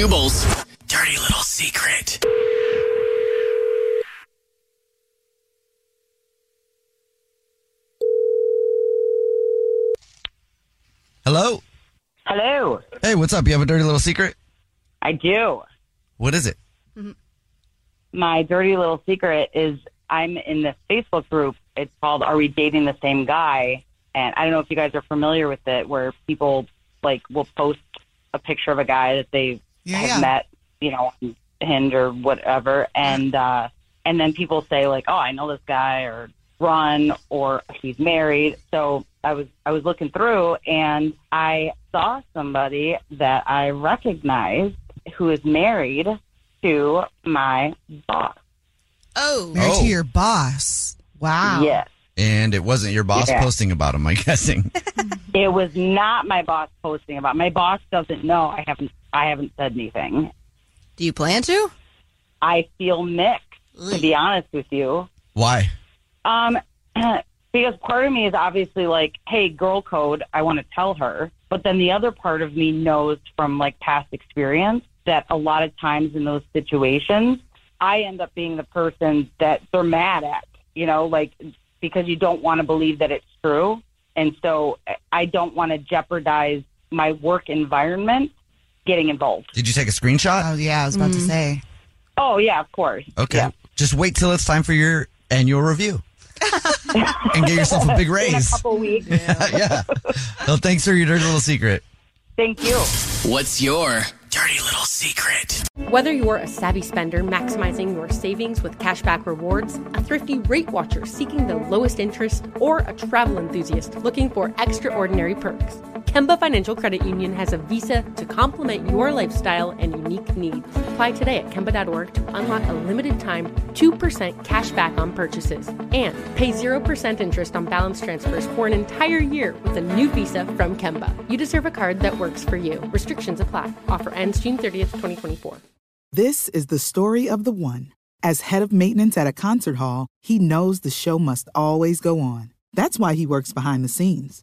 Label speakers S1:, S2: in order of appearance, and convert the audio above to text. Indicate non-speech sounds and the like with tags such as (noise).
S1: Jubal's dirty little secret.
S2: Hello.
S3: Hello.
S2: Hey, what's up? You have a dirty little secret?
S3: I do.
S2: What is it? Mm-hmm.
S3: My dirty little secret is I'm in this Facebook group. It's called Are We Dating the Same Guy? And I don't know if you guys are familiar with it, where people like will post a picture of a guy that they
S4: Yeah,
S3: have
S4: yeah.
S3: met, you know, on Hinge or whatever, and uh, and then people say like, "Oh, I know this guy," or "Run," or "He's married." So I was I was looking through, and I saw somebody that I recognized who is married to my boss.
S4: Oh, married
S2: Oh.
S4: to your boss. Wow.
S3: Yes.
S2: And it wasn't your boss
S3: Yeah.
S2: posting about him, I'm guessing. (laughs)
S3: It was not my boss posting about. My boss doesn't know. I haven't. I haven't said anything.
S4: Do you plan to?
S3: I feel mixed, to be honest with you.
S2: Why?
S3: Um, (clears throat) because part of me is obviously like, hey, girl code, I want to tell her. But then the other part of me knows from like past experience that a lot of times in those situations, I end up being the person that they're mad at, you know, like because you don't want to believe that it's true. And so I don't want to jeopardize my work environment getting involved.
S2: Did you take a screenshot?
S4: Oh, yeah, I was about to mm-hmm. say.
S3: Oh, yeah, of course.
S2: Okay.
S3: Yeah.
S2: Just wait till it's time for your annual review. (laughs) and get yourself a big raise.
S3: In a
S2: raise.
S3: couple weeks. (laughs)
S2: yeah. Well, thanks for your dirty little secret.
S3: Thank you.
S1: What's your dirty little secret?
S5: Whether you're a savvy spender maximizing your savings with cashback rewards, a thrifty rate watcher seeking the lowest interest, or a travel enthusiast looking for extraordinary perks, Kemba Financial Credit Union has a visa to complement your lifestyle and unique needs. Apply today at Kemba.org to unlock a limited time 2% cash back on purchases and pay 0% interest on balance transfers for an entire year with a new visa from Kemba. You deserve a card that works for you. Restrictions apply. Offer ends June 30th, 2024.
S6: This is the story of the one. As head of maintenance at a concert hall, he knows the show must always go on. That's why he works behind the scenes,